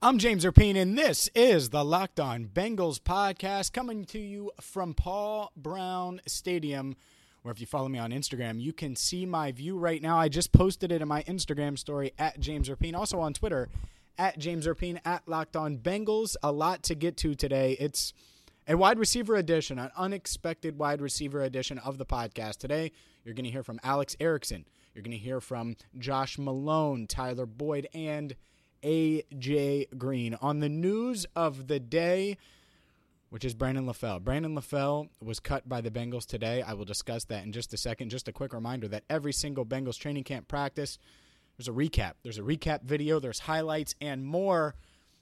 I'm James Rapien, and this is the Locked On Bengals podcast coming to you from Paul Brown Stadium. Where, if you follow me on Instagram, you can see my view right now. I just posted it in my Instagram story at James Rapien, also on Twitter at James Rapien at Locked On Bengals. A lot to get to today. It's a wide receiver edition, an unexpected wide receiver edition of the podcast. Today, you're going to hear from Alex Erickson. You're going to hear from Josh Malone, Tyler Boyd, and AJ Green. On the news of the day, which is Brandon LaFell. Brandon LaFell was cut by the Bengals today. I will discuss that in just a second. Just a quick reminder that every single Bengals training camp practice, there's a recap. There's a recap video, there's highlights, and more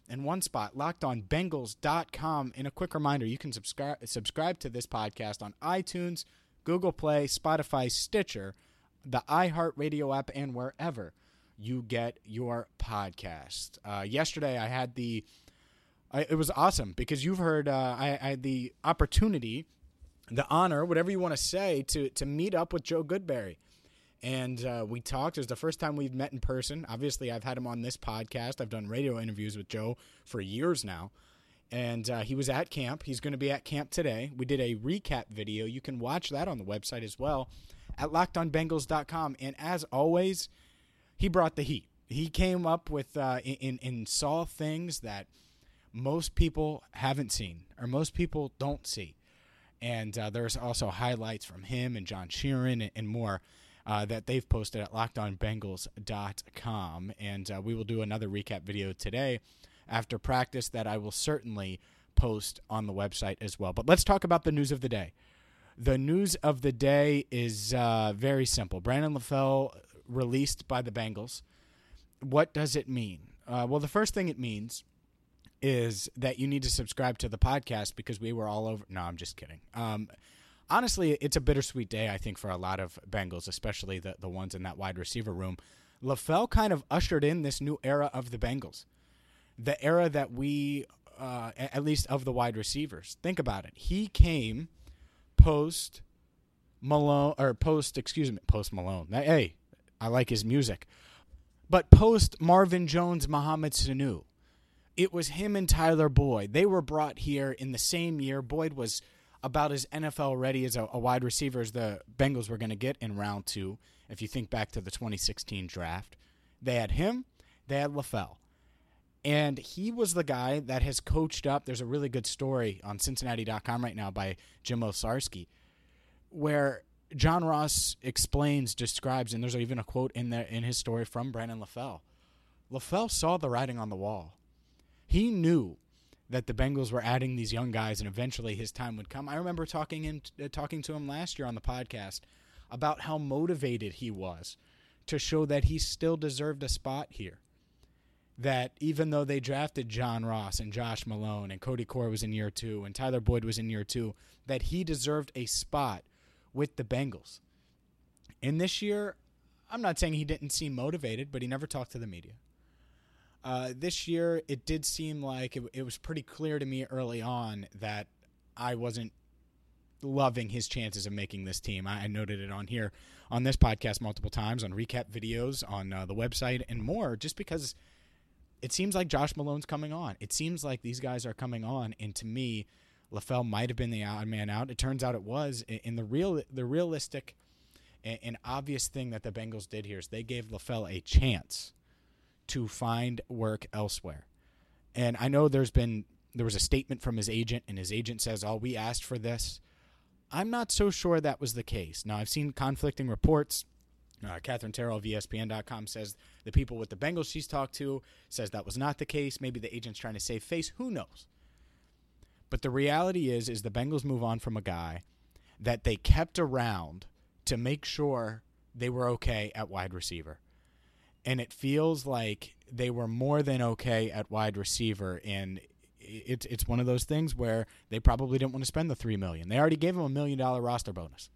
in one spot, lockedonbengals.com. And a quick reminder, you can subscribe subscribe to this podcast on iTunes, Google Play, Spotify, Stitcher, the iHeartRadio app, and wherever you get your podcast. Uh, yesterday, I had the. I, it was awesome because you've heard. Uh, I, I, had the opportunity, the honor, whatever you want to say, to to meet up with Joe Goodberry, and uh, we talked. It was the first time we've met in person. Obviously, I've had him on this podcast. I've done radio interviews with Joe for years now. And uh, he was at camp. He's going to be at camp today. We did a recap video. You can watch that on the website as well at lockedonbengals.com. And as always, he brought the heat. He came up with uh, in and saw things that most people haven't seen or most people don't see. And uh, there's also highlights from him and John Sheeran and, and more uh, that they've posted at lockedonbengals.com. And uh, we will do another recap video today after practice that I will certainly post on the website as well. But let's talk about the news of the day. The news of the day is uh, very simple. Brandon LaFell released by the Bengals. What does it mean? Uh, well, the first thing it means is that you need to subscribe to the podcast because we were all over. No, I'm just kidding. Um, honestly, it's a bittersweet day, I think, for a lot of Bengals, especially the, the ones in that wide receiver room. LaFell kind of ushered in this new era of the Bengals, the era that we, uh, at least of the wide receivers. Think about it. He came post Malone, or post, excuse me, post Malone. Hey, I like his music. But post Marvin Jones, Mohamed Sanu, it was him and Tyler Boyd. They were brought here in the same year. Boyd was about as NFL ready as a, a wide receiver as the Bengals were going to get in round two. If you think back to the 2016 draft, they had him, they had LaFell. And he was the guy that has coached up. There's a really good story on Cincinnati.com right now by Jim Owczarski, where John Ross explains, describes, and there's even a quote in there in his story from Brandon LaFell. LaFell saw the writing on the wall. He knew that the Bengals were adding these young guys, and eventually his time would come. I remember talking him, uh, talking to him last year on the podcast about how motivated he was to show that he still deserved a spot here. That even though they drafted John Ross and Josh Malone and Cody Core was in year two and Tyler Boyd was in year two, that he deserved a spot with the Bengals. And this year, I'm not saying he didn't seem motivated, but he never talked to the media. Uh, this year, it did seem like it, it was pretty clear to me early on that I wasn't loving his chances of making this team. I, I noted it on here on this podcast multiple times, on recap videos, on uh, the website, and more, just because it seems like Josh Malone's coming on. It seems like these guys are coming on, and to me, LaFell might have been the odd man out. It turns out it was. In the real, the realistic and obvious thing that the Bengals did here is they gave LaFell a chance to find work elsewhere. And I know there's been there was a statement from his agent, and his agent says, "Oh, we asked for this." I'm not so sure that was the case. Now I've seen conflicting reports. Uh, Katherine Terrell of ESPN.com says the people with the Bengals she's talked to says that was not the case. Maybe the agent's trying to save face. Who knows? But the reality is, is the Bengals move on from a guy that they kept around to make sure they were okay at wide receiver. and it feels like they were more than okay at wide receiver. And it's it's one of those things where they probably didn't want to spend the three million. They already gave him a million dollar roster bonus,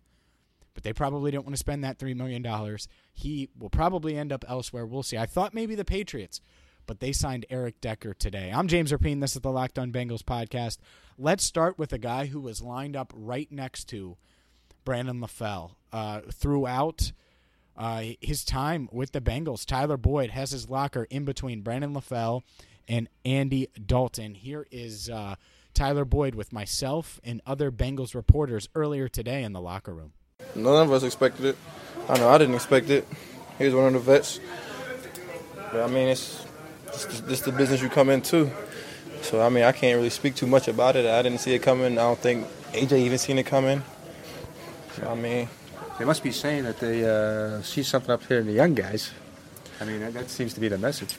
but they probably didn't want to spend that three million dollars. He will probably end up elsewhere. We'll see. I thought maybe the Patriots, but they signed Eric Decker today. I'm James Rapien. This is the Locked On Bengals podcast. Let's start with a guy who was lined up right next to Brandon LaFell uh, throughout. Uh, his time with the Bengals, Tyler Boyd has his locker in between Brandon LaFell and Andy Dalton. Here is uh, Tyler Boyd with myself and other Bengals reporters earlier today in the locker room. None of us expected it. I know I didn't expect it. He was one of the vets. But I mean, it's just, just the business you come into. So I mean, I can't really speak too much about it. I didn't see it coming. I don't think AJ even seen it coming. So, I mean, they must be saying that they uh, see something up here in the young guys. I mean, that, that seems to be the message.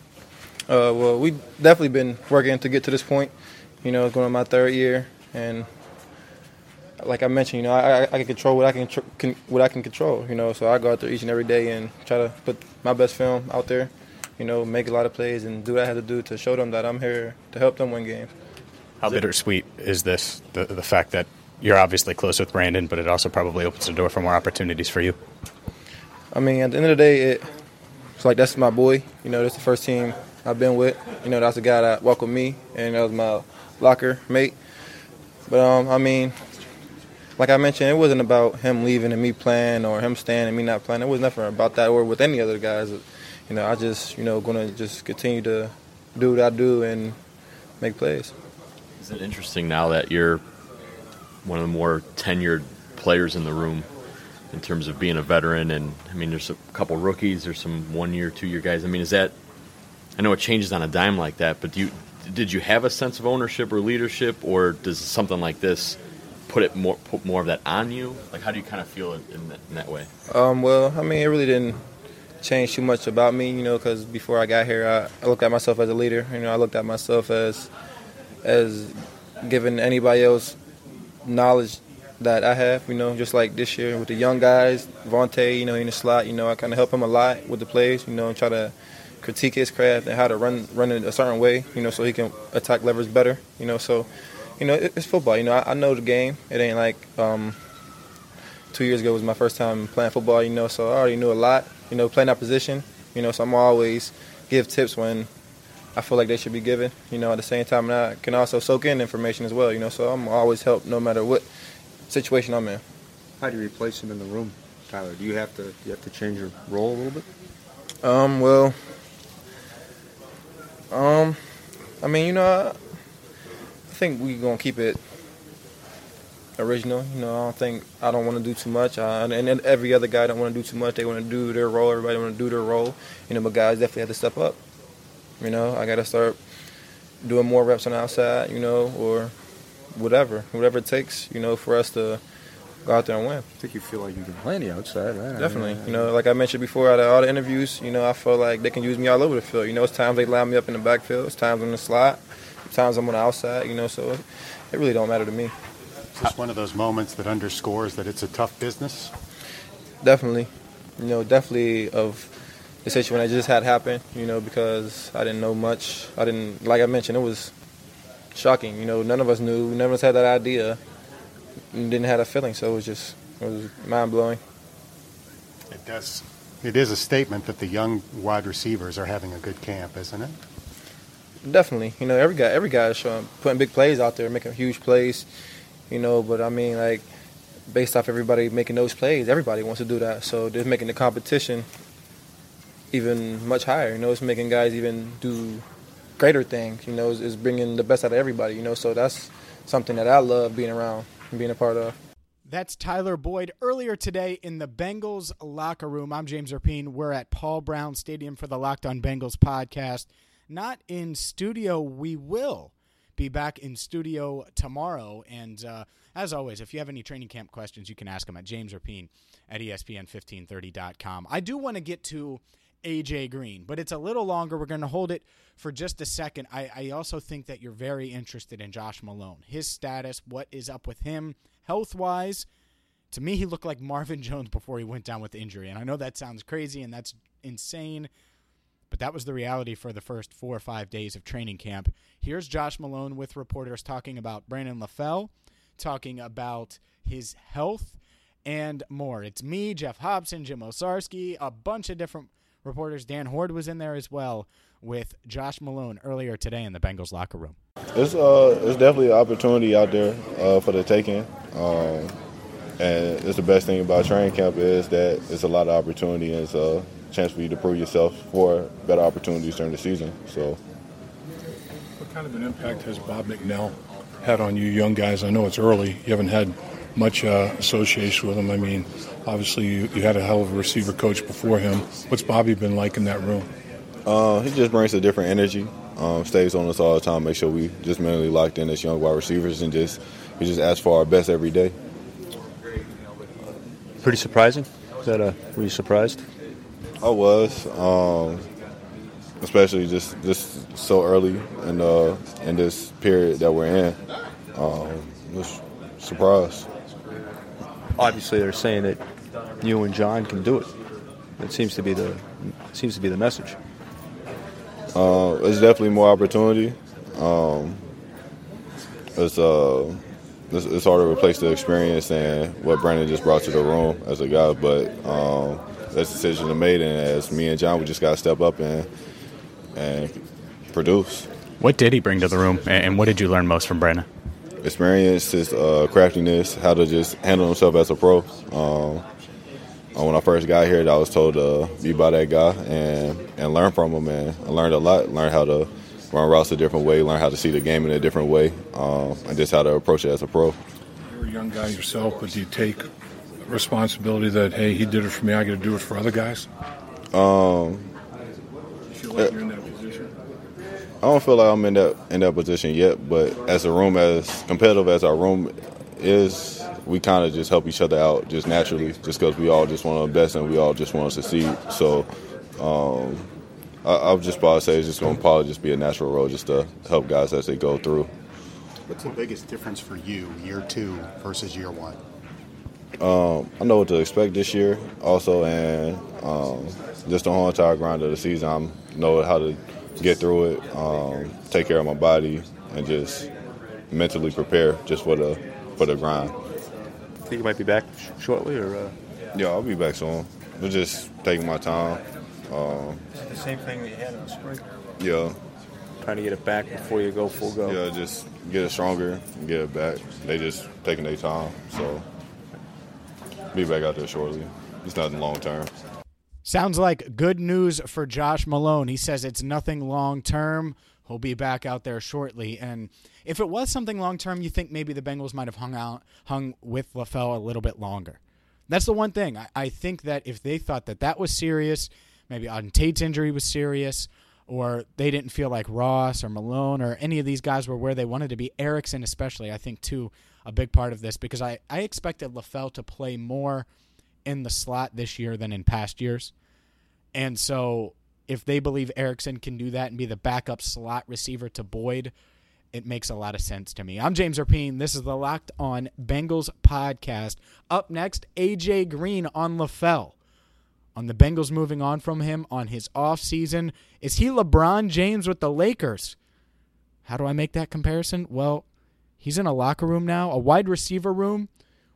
Uh, well, we definitely been working to get to this point. You know, it's going on my third year, and like I mentioned, you know, I, I, I can control what I can, can, what I can control. You know, so I go out there each and every day and try to put my best film out there. You know, make a lot of plays and do what I had to do to show them that I'm here to help them win games. How bittersweet is this? The the fact that you're obviously close with Brandon, but it also probably opens the door for more opportunities for you. I mean, at the end of the day, it, it's like that's my boy. You know, that's the first team I've been with. You know, that's the guy that welcomed me, and that was my locker mate. But um, I mean, like I mentioned, it wasn't about him leaving and me playing, or him staying and me not playing. It was nothing about that, or with any other guys. You know, I just you know gonna just continue to do what I do and make plays. Is it interesting now that you're one of the more tenured players in the room in terms of being a veteran. And I mean, there's a couple rookies, there's some one year, two year guys. I mean, is that? I know it changes on a dime like that, but do you did you have a sense of ownership or leadership, or does something like this put it more put more of that on you? Like, how do you kind of feel in that, in that way? Um, well, I mean, it really didn't change too much about me, you know, because before I got here, I, I looked at myself as a leader. You know, I looked at myself as as giving anybody else knowledge that I have, you know, just like this year with the young guys, Vontae, you know, in the slot, you know, I kind of help him a lot with the plays, you know, and try to critique his craft and how to run run it a certain way, you know, so he can attack levers better, you know. So, you know, it's football. You know, I, I know the game. It ain't like um, two years ago was my first time playing football, you know, so I already knew a lot, you know, playing that position, you know, so I'm always give tips when I feel like they should be given. You know, at the same time, I can also soak in information as well. You know, so I'm always help no matter what situation I'm in. How do you replace him in the room, Tyler? Do you have to you have to change your role a little bit? Um. Well. Um. I mean, you know, I, I think we're gonna keep it original. You know, I don't think I don't want to do too much, uh, and, and every other guy don't want to do too much. They want to do their role. Everybody want to do their role. You know, but guys definitely have to step up. You know, I got to start doing more reps on the outside, you know, or whatever, whatever it takes, you know, for us to go out there and win. I think you feel like you can play on the outside, right? Definitely. I mean, you know, like I mentioned before, out of all the interviews, you know, I feel like they can use me all over the field. You know, it's times they line me up in the backfield, it's times on the slot, times I'm on the outside, you know, so it really don't matter to me. Is this one of those moments that underscores that it's a tough business? Definitely. You know, definitely of the situation I just had happen, you know, because I didn't know much. I didn't, like I mentioned, it was shocking. You know, none of us knew, none of us had that idea, didn't have a feeling. So it was just, it was mind blowing. It does. It is a statement that the young wide receivers are having a good camp, isn't it? Definitely. You know, every guy, every guy is showing, putting big plays out there, making huge plays. You know, but I mean, like, based off everybody making those plays, everybody wants to do that. So they're making the competition even much higher. You know, it's making guys even do greater things. You know, it's, it's bringing the best out of everybody. You know, so that's something that I love being around and being a part of. That's Tyler Boyd earlier today in the Bengals locker room. I'm James Rapien. We're at Paul Brown Stadium for the Locked On Bengals podcast. Not in studio. We will be back in studio tomorrow. And uh, as always, if you have any training camp questions, you can ask them at James Rapien at ESPN1530.com. I do want to get to AJ Green, but it's a little longer. We're going to hold it for just a second. I, I also think that you're very interested in Josh Malone, his status, what is up with him health wise. To me, he looked like Marvin Jones before he went down with injury. And I know that sounds crazy and that's insane, But that was the reality for the first four or five days of training camp. Here's Josh Malone with reporters talking about Brandon LaFell, talking about his health, and more. It's me, Jeff Hobson, Jim Owczarski, a bunch of different reporters. Dan Hoard was in there as well with Josh Malone earlier today in the Bengals locker room. It's uh, it's definitely an opportunity out there uh, for the taking. Um, and it's the best thing about training camp is that it's a lot of opportunity and it's a chance for you to prove yourself for better opportunities during the season. So, what kind of an impact has Bob Bicknell had on you young guys? I know it's early. You haven't had much uh, association with him. I mean, obviously you, you, had a hell of a receiver coach before him. What's Bobby been like in that room? Uh, he just brings a different energy. Um, stays on us all the time. Make sure we just mentally locked in as young wide receivers, and just we just ask for our best every day. Pretty surprising. Is that a, were you surprised? I was, um, especially just just so early in uh, in this period that we're in. Um, was surprised. Obviously, they're saying that you and John can do it. It seems to be the seems to be the message. Uh, it's definitely more opportunity. Um, it's uh, it's, it's, hard to replace the experience and what Brandon just brought to the room as a guy, but um, that's a decision to made, and as me and John, we just got to step up and and produce. What did he bring to the room, and what did you learn most from Brandon? Experience, his uh, craftiness, how to just handle himself as a pro. Um, uh, when I first got here, I was told to be by that guy and, and learn from him. And I learned a lot. Learned how to run routes a different way. Learn how to see the game in a different way, um, and just how to approach it as a pro. You're a young guy yourself, but do you take responsibility that hey, he did it for me, I got to do it for other guys? Um, like you're in that position? I don't feel like I'm in that in that position yet, but as a room as competitive as our room is, we kind of just help each other out just naturally, just because we all just want to best and we all just want to succeed. So um, I, I was just about to say it's just going to probably just be a natural role just to help guys as they go through. What's the biggest difference for you, year two versus year one? Um, I know what to expect this year, also, and um, just the whole entire grind of the season. I know how to get through it, um, take care of my body, and just mentally prepare just for the for the grind think you might be back sh- shortly, or? Uh... Yeah, I'll be back soon. We're just taking my time. Um, the same thing that you had in the spring. Yeah. Trying to get it back before you go full go. Yeah, just get it stronger and get it back. They just taking their time, so be back out there shortly. It's nothing long term. Sounds like good news for Josh Malone. He says it's nothing long term. He'll be back out there shortly. And if it was something long term, you think maybe the Bengals might have hung out, hung with LaFell a little bit longer. That's the one thing. I, I think that if they thought that that was serious, maybe Auden Tate's injury was serious, or they didn't feel like Ross or Malone or any of these guys were where they wanted to be, Erickson especially, I think, too, a big part of this because I, I expected LaFell to play more in the slot this year than in past years. And so if they believe Erickson can do that and be the backup slot receiver to Boyd, it makes a lot of sense to me. I'm James Rapien. This is the Locked On Bengals podcast. Up next, AJ Green on LaFell. On the Bengals moving on from him on his off season. Is he LeBron James with the Lakers? How do I make that comparison? Well, he's in a locker room now, a wide receiver room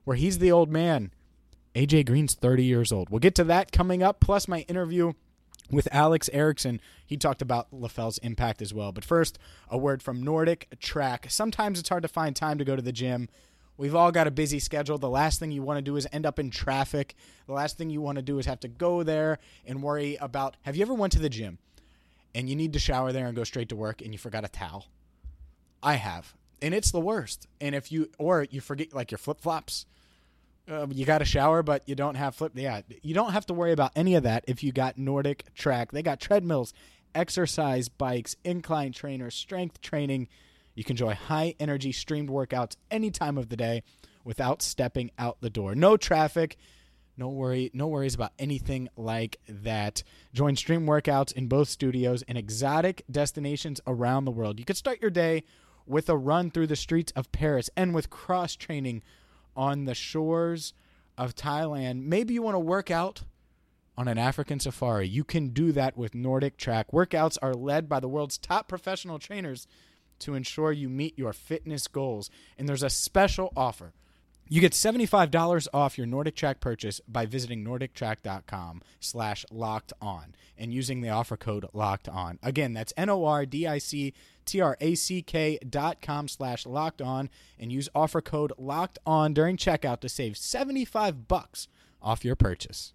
where he's the old man. AJ Green's 30 years old. We'll get to that coming up, plus my interview with Alex Erickson, he talked about LaFell's impact as well. But first, a word from Nordic Track. Sometimes it's hard to find time to go to the gym. We've all got a busy schedule. The last thing you want to do is end up in traffic. The last thing you want to do is have to go there and worry about have you ever went to the gym and you need to shower there and go straight to work and you forgot a towel? I have. And it's the worst. And if you or you forget like your flip-flops uh, you got a shower, but you don't have flip. Yeah, you don't have to worry about any of that if you got Nordic Track. They got treadmills, exercise bikes, incline trainers, strength training. You can enjoy high energy streamed workouts any time of the day without stepping out the door. No traffic. No worry, no worries about anything like that. Join stream workouts in both studios and exotic destinations around the world. You could start your day with a run through the streets of Paris and with cross training on the shores of Thailand. Maybe you want to work out on an African safari. You can do that with Nordic Track. Workouts are led by the world's top professional trainers to ensure you meet your fitness goals. And there's a special offer. You get $75 off your Nordic Track purchase by visiting nordictrack.com slash locked on and using the offer code locked on. Again, that's N-O-R-D-I-C-T-R-A-C-K dot com slash locked on and use offer code locked on during checkout to save 75 bucks off your purchase.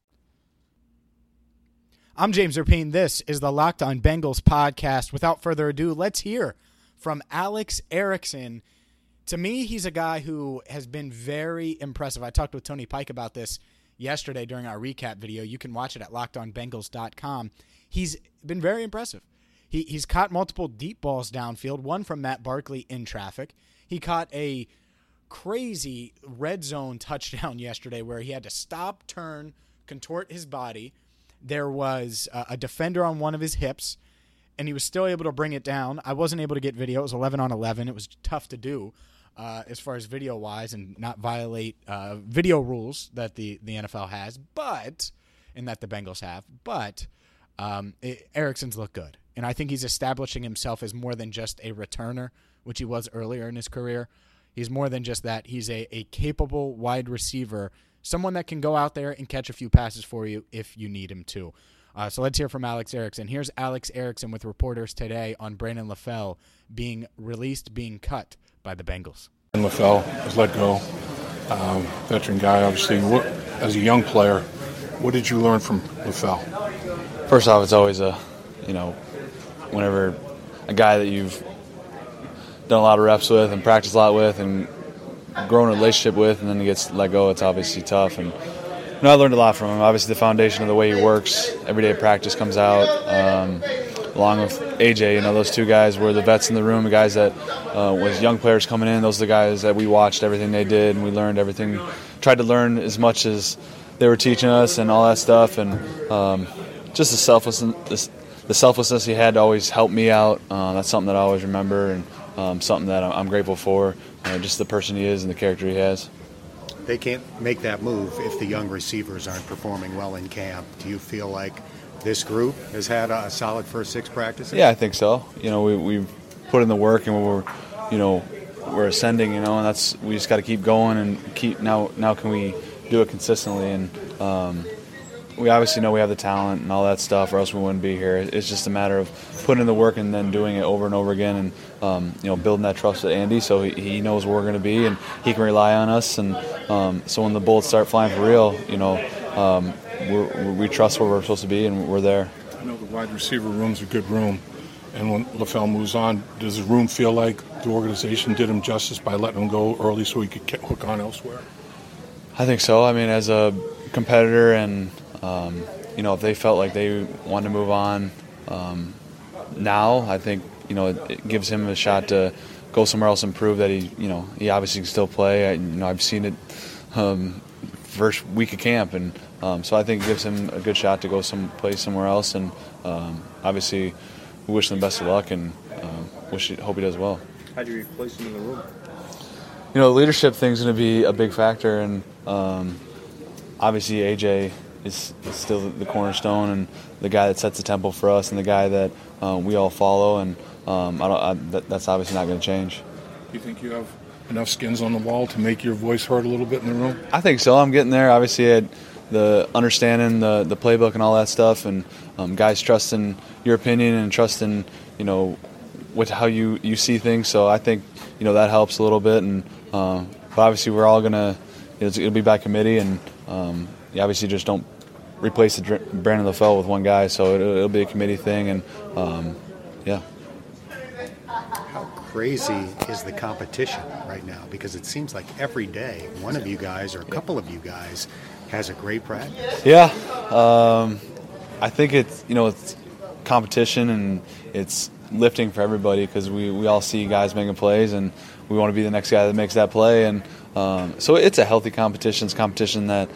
I'm James Rapien. This is the Locked On Bengals podcast. Without further ado, let's hear from Alex Erickson. To me, he's a guy who has been very impressive. I talked with Tony Pike about this yesterday during our recap video. You can watch it at lockedonbengals.com. He's been very impressive. He, he's caught multiple deep balls downfield, one from Matt Barkley in traffic. He caught a crazy red zone touchdown yesterday where he had to stop, turn, contort his body there was a, a defender on one of his hips, and he was still able to bring it down. I wasn't able to get video. It was 11 on 11. It was tough to do uh, as far as video wise and not violate uh, video rules that the, the NFL has, but, and that the Bengals have. But um, it, Erickson's look good. And I think he's establishing himself as more than just a returner, which he was earlier in his career. He's more than just that. He's a, a capable wide receiver someone that can go out there and catch a few passes for you if you need him to. Uh, so let's hear from Alex Erickson. Here's Alex Erickson with reporters today on Brandon LaFell being released, being cut by the Bengals. Brandon LaFell was let go. Um, veteran guy, obviously. What, as a young player, what did you learn from LaFell? First off, it's always a, you know, whenever a guy that you've done a lot of reps with and practiced a lot with and grown a relationship with, and then he gets let go. It's obviously tough. And you know, I learned a lot from him. Obviously, the foundation of the way he works, every day practice comes out. Um, along with AJ, you know, those two guys were the vets in the room, the guys that uh, was young players coming in. Those are the guys that we watched everything they did, and we learned everything. Tried to learn as much as they were teaching us, and all that stuff, and um, just the selflessness. The selflessness he had to always help me out. Uh, that's something that I always remember, and um, something that I'm grateful for uh, just the person he is and the character he has. They can't make that move if the young receivers aren't performing well in camp. Do you feel like this group has had a solid first six practices? Yeah, I think so. You know, we, we've put in the work and we're, you know, we're ascending. You know, and that's we just got to keep going and keep now. Now can we do it consistently and. Um, we obviously know we have the talent and all that stuff, or else we wouldn't be here. It's just a matter of putting in the work and then doing it over and over again, and um, you know, building that trust with Andy, so he, he, knows where we're going to be and he can rely on us. And um, so when the bullets start flying for real, you know, um, we trust where we're supposed to be and we're there. I know the wide receiver room's a good room, and when LaFell moves on, does the room feel like the organization did him justice by letting him go early so he could hook on elsewhere? I think so. I mean, as a competitor and um, you know, if they felt like they wanted to move on um, now, I think you know it, it, gives him a shot to go somewhere else and prove that he, you know, he obviously can still play. I, you know, I've seen it um, first week of camp, and um, so I think it gives him a good shot to go some someplace somewhere else. And um, obviously, we wish him the best of luck and uh, wish hope he does well. How do you replace him in the room? You know, the leadership thing's going to be a big factor, and um, obviously AJ is, is still the cornerstone and the guy that sets the tempo for us and the guy that uh, we all follow. And um, I I, that, that's obviously not going to change. Do you think you have enough skins on the wall to make your voice heard a little bit in the room? I think so. I'm getting there. Obviously, I the understanding the the playbook and all that stuff, and um, guys trusting your opinion and trusting you know what how you you see things. So I think you know that helps a little bit. And uh, but obviously, we're all gonna it'll be by committee and. Um, you obviously just don't replace the Brandon LaFell with one guy, so it'll, it'll be a committee thing, and um, yeah. How crazy is the competition right now? Because it seems like every day one of you guys or a couple of you guys has a great practice? Yeah, um, I think it's you know it's competition and it's lifting for everybody because we, we all see guys making plays and we want to be the next guy that makes that play and um, so it's a healthy competition. It's competition that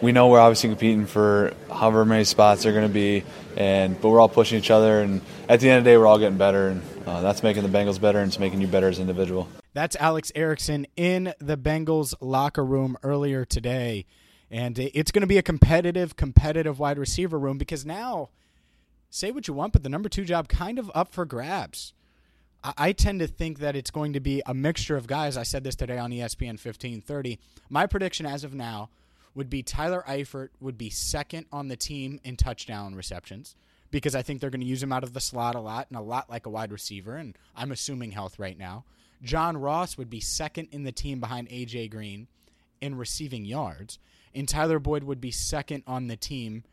we know we're obviously competing for however many spots they're going to be, and but we're all pushing each other. And at the end of the day, we're all getting better, and uh, that's making the Bengals better, and it's making you better as an individual. That's Alex Erickson in the Bengals locker room earlier today, and it's going to be a competitive, competitive wide receiver room because now, say what you want, but the number two job kind of up for grabs. I tend to think that it's going to be a mixture of guys. I said this today on ESPN 1530. My prediction as of now would be Tyler Eifert would be second on the team in touchdown receptions because I think they're going to use him out of the slot a lot and a lot like a wide receiver, and I'm assuming health right now. John Ross would be second in the team behind AJ Green in receiving yards, and Tyler Boyd would be second on the team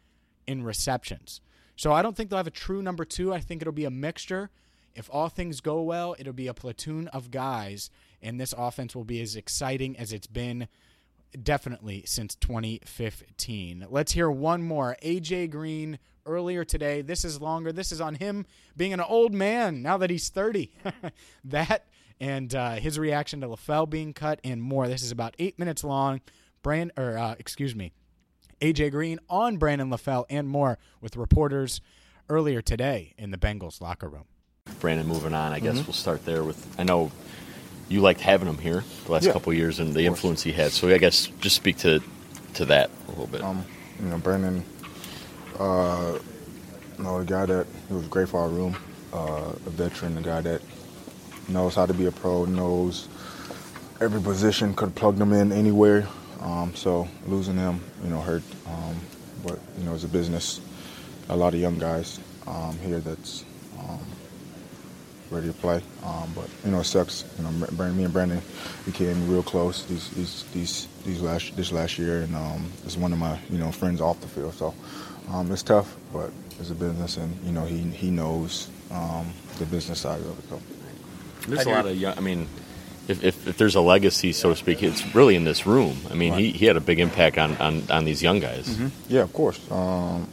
in receptions. So I don't think they'll have a true number two. I think it'll be a mixture if all things go well, it'll be a platoon of guys, and this offense will be as exciting as it's been definitely since 2015. Let's hear one more. AJ Green earlier today. This is longer. This is on him being an old man now that he's 30. that and uh, his reaction to LaFell being cut and more. This is about eight minutes long. Brand or uh, excuse me, AJ Green on Brandon LaFell and more with reporters earlier today in the Bengals locker room. Brandon moving on, I guess Mm-hmm. we'll start there with. I know you liked having him here the last Yeah. couple of years and the influence he had. So I guess just speak to to that a little bit. Um, you know, Brandon, uh, you know, a guy that he was great for our room, uh, a veteran, a guy that knows how to be a pro, knows every position, could plug them in anywhere. Um, so losing him, you know, hurt. Um, but you know, it's a business. A lot of young guys um, here that's um, ready to play. Um, but you know, it sucks. You know, Brandon, me and Brandon became real close these these these, these last this last year, and um, it's one of my you know friends off the field. So um, it's tough, but it's a business, and you know he he knows um, the business side of it. So. There's a lot of young. I mean, if, if, if there's a legacy, so to speak, it's really in this room. I mean, he, he had a big impact on, on, on these young guys. Mhm. Yeah, of course. Um,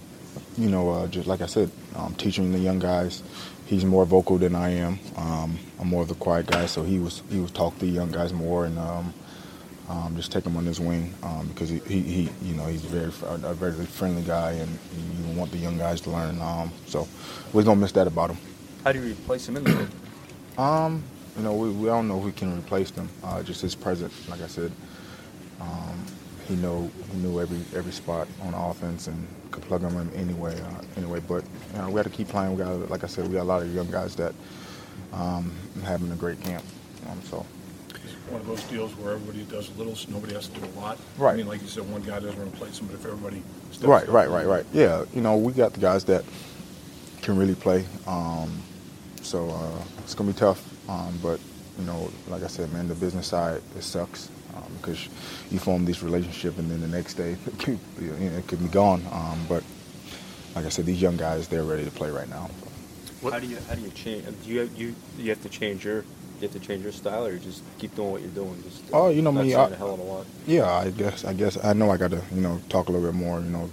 you know, uh, just like I said, um, teaching the young guys. He's more vocal than I am. Um, I'm more of the quiet guy, so he was he was talk to the young guys more and um, um, just take him on his wing um, because he, he, he you know he's very a, very friendly guy and you want the young guys to learn. Um, so we're gonna miss that about him. How do you replace him in the league? Um, you know, we, we don't know if we can replace them. Uh, just his presence, like I said, um, he know he knew every every spot on offense and could plug them in anyway. Uh, anyway, but you know, we had to keep playing. We got, like I said, we got a lot of young guys that um, having a great camp. Um, so One of those deals where everybody does a little, so nobody has to do a lot. Right. I mean, like you said, one guy doesn't replace him, but if everybody steps right, up- right, right, right. Yeah, you know, we got the guys that can really play. Um, so uh, it's gonna be tough. Um, but you know, like I said, man, the business side it sucks um, because you form this relationship and then the next day it could, you know, it could be gone. Um, but like I said, these young guys they're ready to play right now. How do you how do you change? Do you you you have to change your you have to change your style, or you just keep doing what you're doing? Just uh, Oh, you know not me, saying I- a hell of a lot. Yeah, I guess. I guess I know I got to you know talk a little bit more. You know,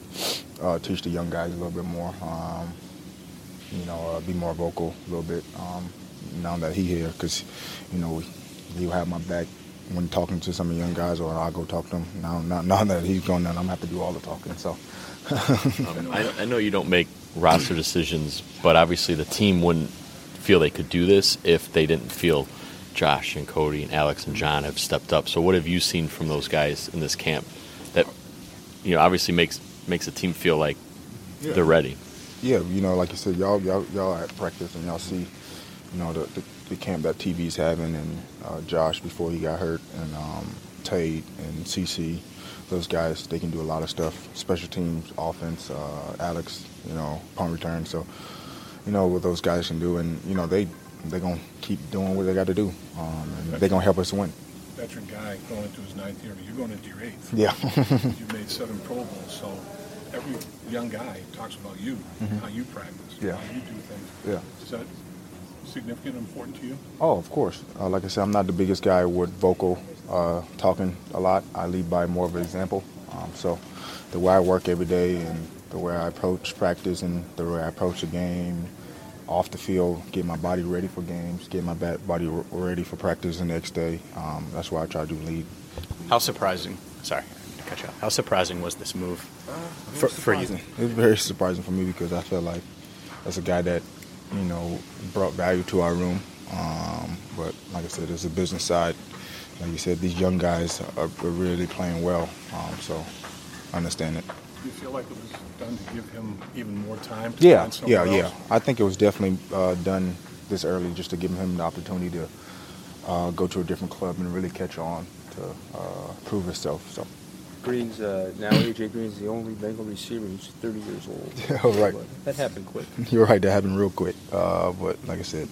uh, teach the young guys a little bit more. Um, you know, uh, be more vocal a little bit. Um, now that he here, because you know he'll have my back when talking to some of the young guys, or I'll go talk to them. Now, now, now that he's gone, then I'm gonna have to do all the talking. So. Um, I, I know you don't make roster decisions, but obviously the team wouldn't feel they could do this if they didn't feel Josh and Cody and Alex and John have stepped up. So what have you seen from those guys in this camp that you know obviously makes makes the team feel like Yeah. they're ready? yeah, you know, like you said, y'all y'all y'all at practice and y'all see, you know, the the, the camp that TV's having and uh, Josh before he got hurt and um, Tate and CC, those guys they can do a lot of stuff, special teams, offense. Uh, Alex, you know, punt return. So, you know what those guys can do, and you know they they gonna keep doing what they got to do, um, and they gonna help us win. Veteran guy going into his ninth year, but you're going into your eighth. Yeah. you made seven Pro Bowls, so every young guy talks about you, Mhm. how you practice, Yeah. how you do things. Yeah. Is that significant and important to you? Oh, of course. Uh, like I said, I'm not the biggest guy with vocal uh, talking a lot. I lead by more of an example. Um, so the way I work every day and the way I approach practice and the way I approach the game off the field, get my body ready for games, get my body ready for practice the next day. Um, that's why I try to lead. How surprising? Sorry, to cut you off. How surprising was this move for, for you? It was very surprising for me because I felt like as a guy that you know brought value to our room. Um, but like I said, there's a business side. Like you said, these young guys are, are really playing well. Um, so I understand it. Do you feel like it was done to give him even more time? yeah, yeah, else? yeah. I think it was definitely uh, done this early just to give him the opportunity to uh, go to a different club and really catch on to uh, prove himself. So. Green's uh, now AJ Green's the only Bengal receiver who's 30 years old. Yeah, right. But that happened quick. You're right. That happened real quick. Uh, but like I said,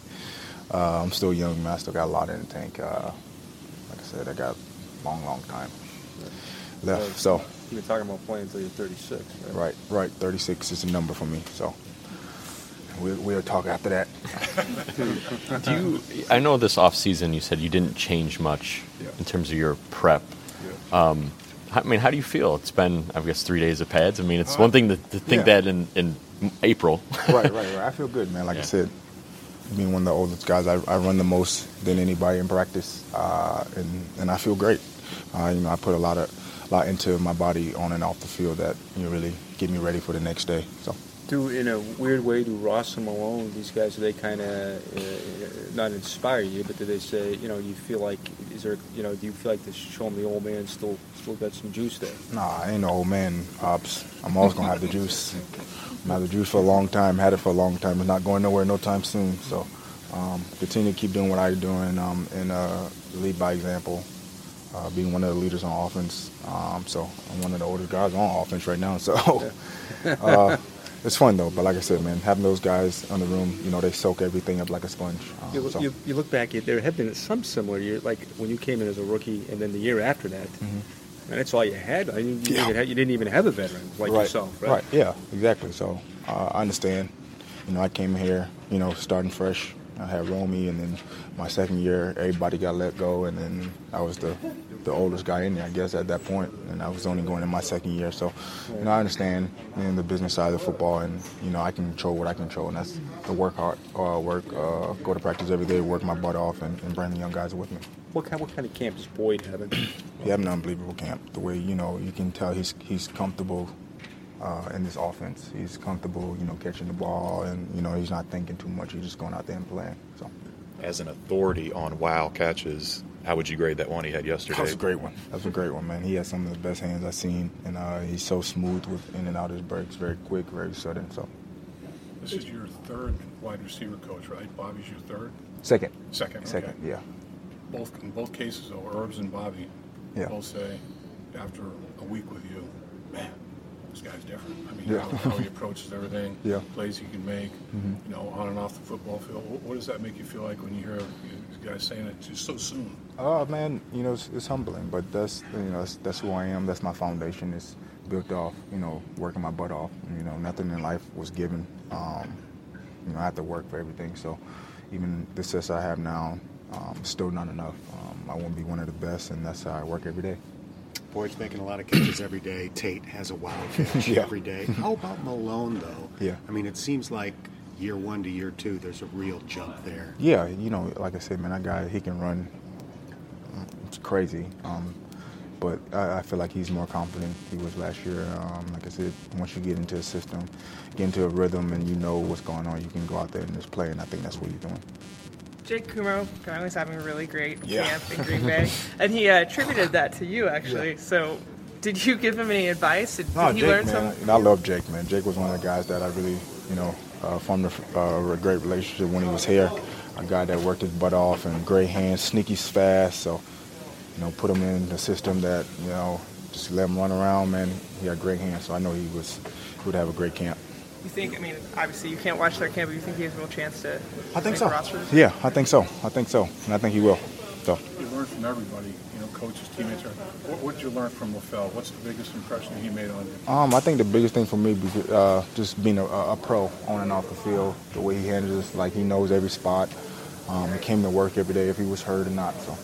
uh, I'm still young, man. I still got a lot in the tank. Uh, like I said, I got a long, long time left. So You've been talking about playing until you're 36, right? Right, right. 36 is a number for me. So we'll, we'll talk after that. Do you? I know this off season you said you didn't change much yeah. in terms of your prep. Yeah. Um, I mean, how do you feel? It's been, I guess, three days of pads. I mean, it's uh, one thing to, to think yeah. that in, in April. right, right, right. I feel good, man. Like I said, being one of the oldest guys, I, I run the most than anybody in practice, uh, and and I feel great. Uh, you know, I put a lot of a lot into my body on and off the field that you know, really get me ready for the next day. So. Do in a weird way, do Ross and Malone, these guys, they kind of uh, not inspire you, but do they say, you know, you feel like, is there, you know, do you feel like this show them the old man still still got some juice there? Nah, I ain't no old man, Ops. I'm always gonna have the juice. I'm have the juice for a long time. Had it for a long time. It's not going nowhere no time soon. So um, continue to keep doing what I'm doing um, and uh, lead by example uh, being one of the leaders on offense. Um, so I'm one of the oldest guys on offense right now. So uh, it's fun though. But like I said, man, having those guys on the room, you know, they soak everything up like a sponge. Um, you, so. you, you, look back, there have been some similar years, like when you came in as a rookie, and then the year after that. Mm-hmm. And that's all you had. I mean, you, yeah. didn't have, you, didn't even have a veteran like right. yourself, right? Right. Yeah. Exactly. So uh, I understand. You know, I came here, you know, starting fresh. I had Romy, and then my second year, everybody got let go, and then I was the the oldest guy in there, I guess, at that point, and I was only going in my second year. So, you know, I understand in the business side of football, and you know, I can control what I control, and that's the work hard, uh, work, uh, go to practice every day, work my butt off, and, and bring the young guys with me. What kind, what kind of camp does Boyd have? he have an unbelievable camp. The way you know, you can tell he's he's comfortable. Uh, in this offense, he's comfortable, you know, catching the ball, and you know, he's not thinking too much. He's just going out there and playing. So, as an authority on wow catches, how would you grade that one he had yesterday? That was a great one. That was a great one, man. He has some of the best hands I've seen, and uh, he's so smooth with in and out his breaks, very quick, very sudden. So. This is your third wide receiver coach, right? Bobby's your third. Second. Second. Second. Okay. Yeah. Both in both cases, though, Herbs and Bobby yeah. both say after a week with you, man, this guy's different. I mean, yeah. how, how, he approaches everything, yeah. plays he can make, mm-hmm. you know, on and off the football field. What, what, does that make you feel like when you hear these guys saying it just so soon? Oh man, you know, it's, it's, humbling, but that's you know that's, that's who I am. That's my foundation. It's built off, you know, working my butt off. You know, nothing in life was given. Um, you know, I have to work for everything. So even the success I have now, um, still not enough. Um, I want to be one of the best, and that's how I work every day. Boyd's making a lot of catches every day. Tate has a wild catch yeah. every day. How about Malone, though? Yeah. I mean, it seems like year one to year two, there's a real jump there. Yeah, you know, like I said, man, that guy, he can run. Crazy. Um, but I, I, feel like he's more confident he was last year. Um, like I said, once you get into a system, get into a rhythm, and you know what's going on, you can go out there and just play, and I think that's what he's doing. Jake currently is having a really great yeah. camp in Green Bay, and he uh, attributed that to you actually. Yeah. So, did you give him any advice? Did, no, did he Jake, learn man, some? I love Jake, man. Jake was one of the guys that I really, you know, uh, formed a, uh, a great relationship when he was here. A guy that worked his butt off and great hands, sneaky fast. So, you know, put him in the system that, you know, just let him run around, man. He had great hands, so I know he was he would have a great camp. You think? I mean, obviously you can't watch their camp, but you think he has a real chance to? I think so. Roster? Yeah, I think so. I think so, and I think he will. So. You learn from everybody, you know, coaches, teammates. What, what did you learn from LaFell? What's the biggest impression he made on you? Um, I think the biggest thing for me was uh, just being a, a, pro on and off the field. The way he handles it, like he knows every spot. Um, he came to work every day if he was hurt or not. So.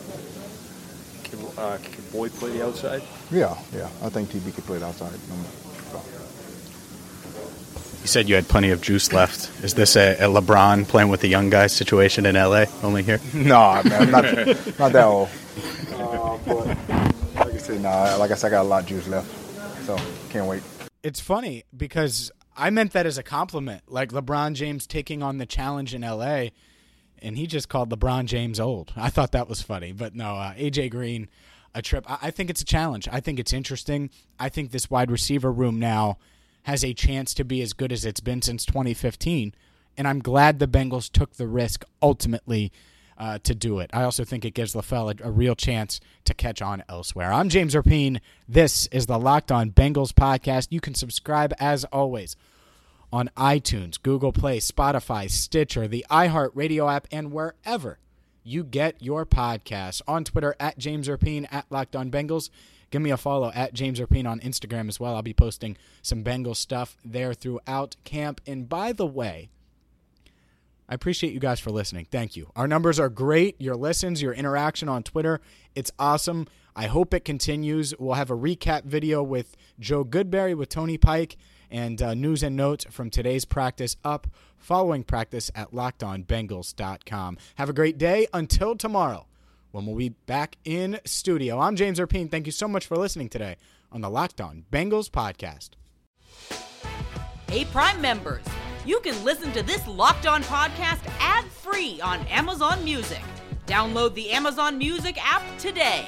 Can, uh, can Boyd play the outside? Yeah, yeah. I think TB could play it outside. You said you had plenty of juice left. Is this a, a LeBron playing with the young guys situation in LA only here? No, man, not, not that old. Uh, but like I said, nah, like I said, I got a lot of juice left, so can't wait. It's funny because I meant that as a compliment, like LeBron James taking on the challenge in LA, and he just called LeBron James old. I thought that was funny, but no, uh, AJ Green, a trip. I, I think it's a challenge. I think it's interesting. I think this wide receiver room now has a chance to be as good as it's been since 2015. And I'm glad the Bengals took the risk ultimately uh, to do it. I also think it gives LaFell a, a, real chance to catch on elsewhere. I'm James Rapien. This is the Locked On Bengals podcast. You can subscribe as always on iTunes, Google Play, Spotify, Stitcher, the iHeart Radio app, and wherever you get your podcasts. On Twitter at James Rapien at Locked On Bengals. Give me a follow at James Rapien on Instagram as well. I'll be posting some Bengal stuff there throughout camp. And by the way, I appreciate you guys for listening. Thank you. Our numbers are great. Your listens, your interaction on Twitter, it's awesome. I hope it continues. We'll have a recap video with Joe Goodberry, with Tony Pike, and uh, news and notes from today's practice up following practice at lockedonbengals.com. Have a great day. Until tomorrow when we'll be back in studio. I'm James Rapien. Thank you so much for listening today on the Locked On Bengals podcast. Hey, Prime members, you can listen to this Locked On podcast ad free on Amazon Music. Download the Amazon Music app today.